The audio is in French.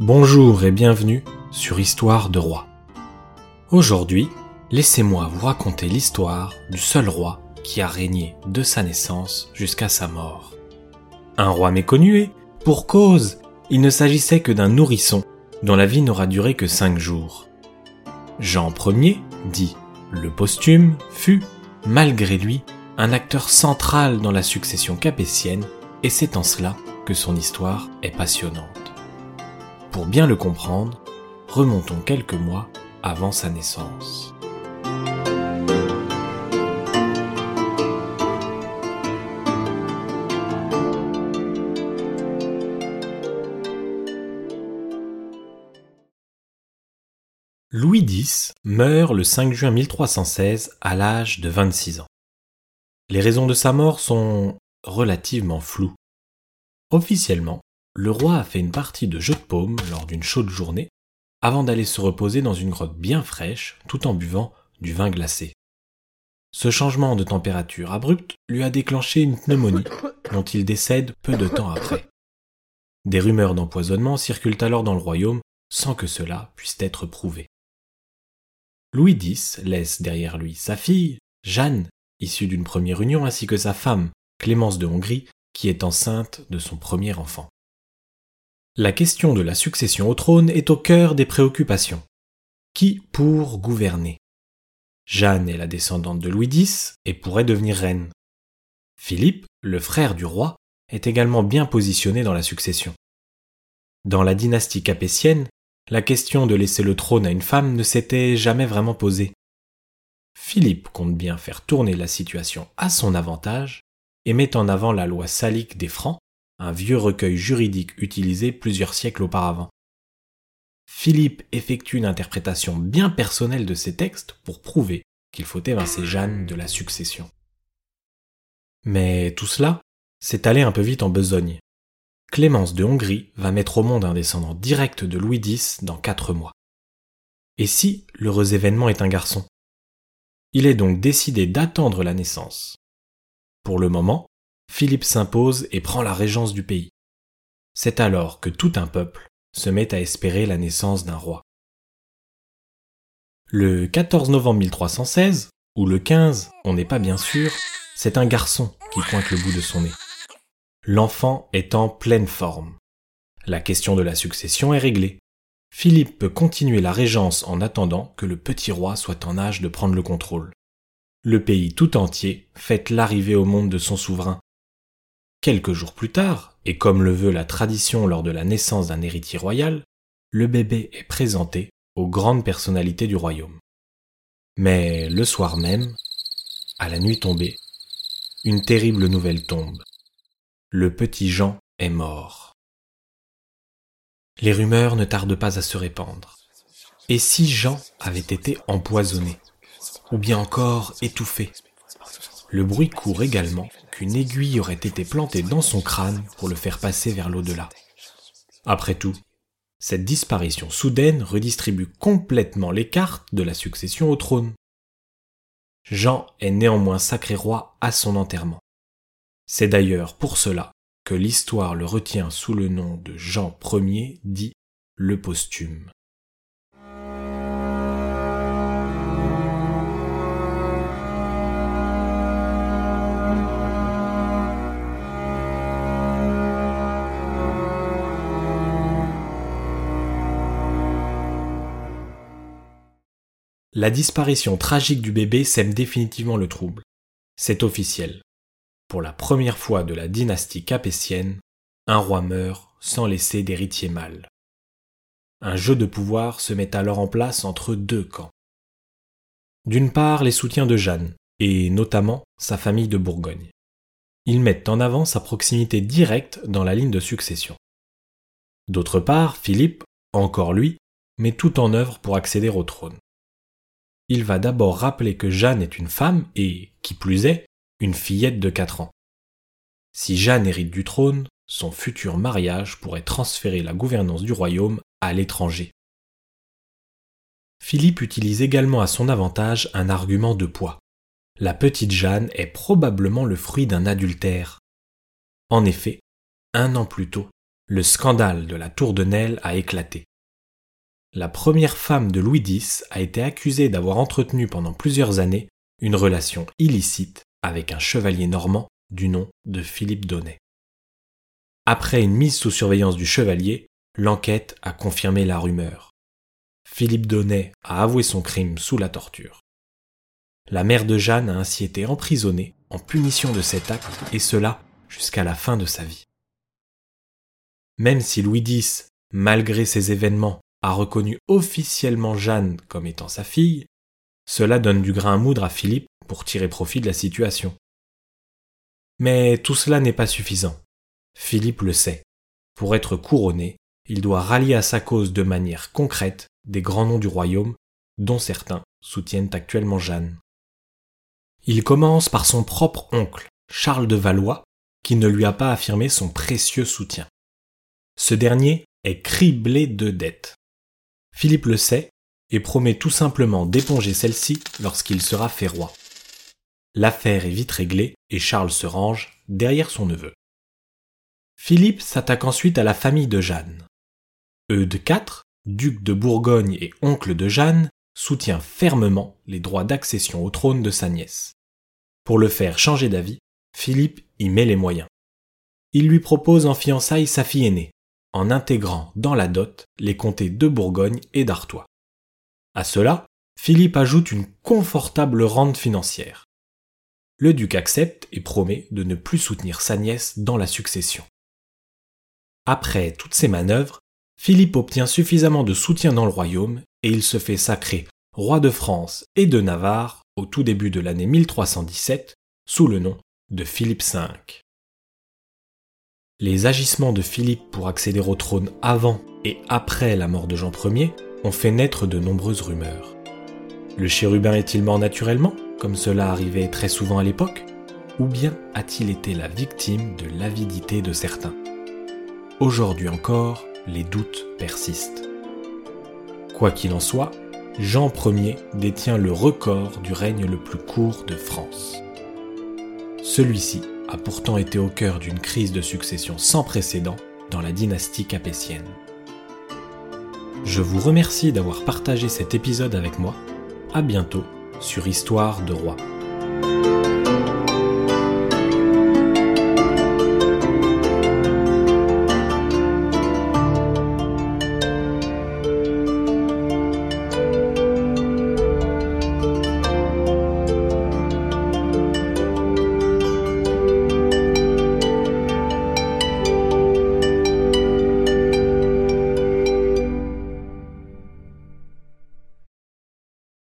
Bonjour et bienvenue sur Histoire de roi. Aujourd'hui, laissez-moi vous raconter l'histoire du seul roi qui a régné de sa naissance jusqu'à sa mort. Un roi méconnu et, pour cause, il ne s'agissait que d'un nourrisson dont la vie n'aura duré que cinq jours. Jean Ier, dit le posthume, fut, malgré lui, un acteur central dans la succession capétienne et c'est en cela que son histoire est passionnante. Pour bien le comprendre, remontons quelques mois avant sa naissance. Louis X meurt le 5 juin 1316 à l'âge de 26 ans. Les raisons de sa mort sont relativement floues. Officiellement, le roi a fait une partie de jeu de paume lors d'une chaude journée, avant d'aller se reposer dans une grotte bien fraîche tout en buvant du vin glacé. Ce changement de température abrupte lui a déclenché une pneumonie dont il décède peu de temps après. Des rumeurs d'empoisonnement circulent alors dans le royaume sans que cela puisse être prouvé. Louis X laisse derrière lui sa fille, Jeanne, issue d'une première union, ainsi que sa femme, Clémence de Hongrie, qui est enceinte de son premier enfant. La question de la succession au trône est au cœur des préoccupations. Qui pour gouverner? Jeanne est la descendante de Louis X et pourrait devenir reine. Philippe, le frère du roi, est également bien positionné dans la succession. Dans la dynastie capétienne, la question de laisser le trône à une femme ne s'était jamais vraiment posée. Philippe compte bien faire tourner la situation à son avantage et met en avant la loi salique des Francs, un vieux recueil juridique utilisé plusieurs siècles auparavant. Philippe effectue une interprétation bien personnelle de ces textes pour prouver qu'il faut évincer Jeanne de la succession. Mais tout cela, c'est allé un peu vite en besogne. Clémence de Hongrie va mettre au monde un descendant direct de Louis X dans quatre mois. Et si l'heureux événement est un garçon? Il est donc décidé d'attendre la naissance. Pour le moment, Philippe s'impose et prend la régence du pays. C'est alors que tout un peuple se met à espérer la naissance d'un roi. Le 14 novembre 1316, ou le 15, on n'est pas bien sûr, c'est un garçon qui pointe le bout de son nez. L'enfant est en pleine forme. La question de la succession est réglée. Philippe peut continuer la régence en attendant que le petit roi soit en âge de prendre le contrôle. Le pays tout entier fête l'arrivée au monde de son souverain Quelques jours plus tard, et comme le veut la tradition lors de la naissance d'un héritier royal, le bébé est présenté aux grandes personnalités du royaume. Mais le soir même, à la nuit tombée, une terrible nouvelle tombe. Le petit Jean est mort. Les rumeurs ne tardent pas à se répandre. Et si Jean avait été empoisonné, ou bien encore étouffé Le bruit court également une aiguille aurait été plantée dans son crâne pour le faire passer vers l'au-delà. Après tout, cette disparition soudaine redistribue complètement les cartes de la succession au trône. Jean est néanmoins sacré roi à son enterrement. C'est d'ailleurs pour cela que l'histoire le retient sous le nom de Jean Ier dit le posthume. La disparition tragique du bébé sème définitivement le trouble. C'est officiel. Pour la première fois de la dynastie capétienne, un roi meurt sans laisser d'héritier mâle. Un jeu de pouvoir se met alors en place entre deux camps. D'une part, les soutiens de Jeanne, et notamment sa famille de Bourgogne. Ils mettent en avant sa proximité directe dans la ligne de succession. D'autre part, Philippe, encore lui, met tout en œuvre pour accéder au trône il va d'abord rappeler que Jeanne est une femme et, qui plus est, une fillette de 4 ans. Si Jeanne hérite du trône, son futur mariage pourrait transférer la gouvernance du royaume à l'étranger. Philippe utilise également à son avantage un argument de poids. La petite Jeanne est probablement le fruit d'un adultère. En effet, un an plus tôt, le scandale de la tour de Nesle a éclaté. La première femme de Louis X a été accusée d'avoir entretenu pendant plusieurs années une relation illicite avec un chevalier normand du nom de Philippe Donnet. Après une mise sous surveillance du chevalier, l'enquête a confirmé la rumeur. Philippe Donnet a avoué son crime sous la torture. La mère de Jeanne a ainsi été emprisonnée en punition de cet acte, et cela jusqu'à la fin de sa vie. Même si Louis X, malgré ces événements, a reconnu officiellement Jeanne comme étant sa fille, cela donne du grain à moudre à Philippe pour tirer profit de la situation. Mais tout cela n'est pas suffisant. Philippe le sait. Pour être couronné, il doit rallier à sa cause de manière concrète des grands noms du royaume, dont certains soutiennent actuellement Jeanne. Il commence par son propre oncle, Charles de Valois, qui ne lui a pas affirmé son précieux soutien. Ce dernier est criblé de dettes. Philippe le sait et promet tout simplement d'éponger celle-ci lorsqu'il sera fait roi. L'affaire est vite réglée et Charles se range derrière son neveu. Philippe s'attaque ensuite à la famille de Jeanne. Eudes IV, duc de Bourgogne et oncle de Jeanne, soutient fermement les droits d'accession au trône de sa nièce. Pour le faire changer d'avis, Philippe y met les moyens. Il lui propose en fiançailles sa fille aînée, en intégrant dans la dot les comtés de Bourgogne et d'Artois. À cela, Philippe ajoute une confortable rente financière. Le duc accepte et promet de ne plus soutenir sa nièce dans la succession. Après toutes ces manœuvres, Philippe obtient suffisamment de soutien dans le royaume et il se fait sacrer roi de France et de Navarre au tout début de l'année 1317 sous le nom de Philippe V. Les agissements de Philippe pour accéder au trône avant et après la mort de Jean Ier ont fait naître de nombreuses rumeurs. Le chérubin est-il mort naturellement, comme cela arrivait très souvent à l'époque, ou bien a-t-il été la victime de l'avidité de certains? Aujourd'hui encore, les doutes persistent. Quoi qu'il en soit, Jean Ier détient le record du règne le plus court de France. Celui-ci a pourtant été au cœur d'une crise de succession sans précédent dans la dynastie capétienne. Je vous remercie d'avoir partagé cet épisode avec moi. À bientôt sur Histoire de Roi.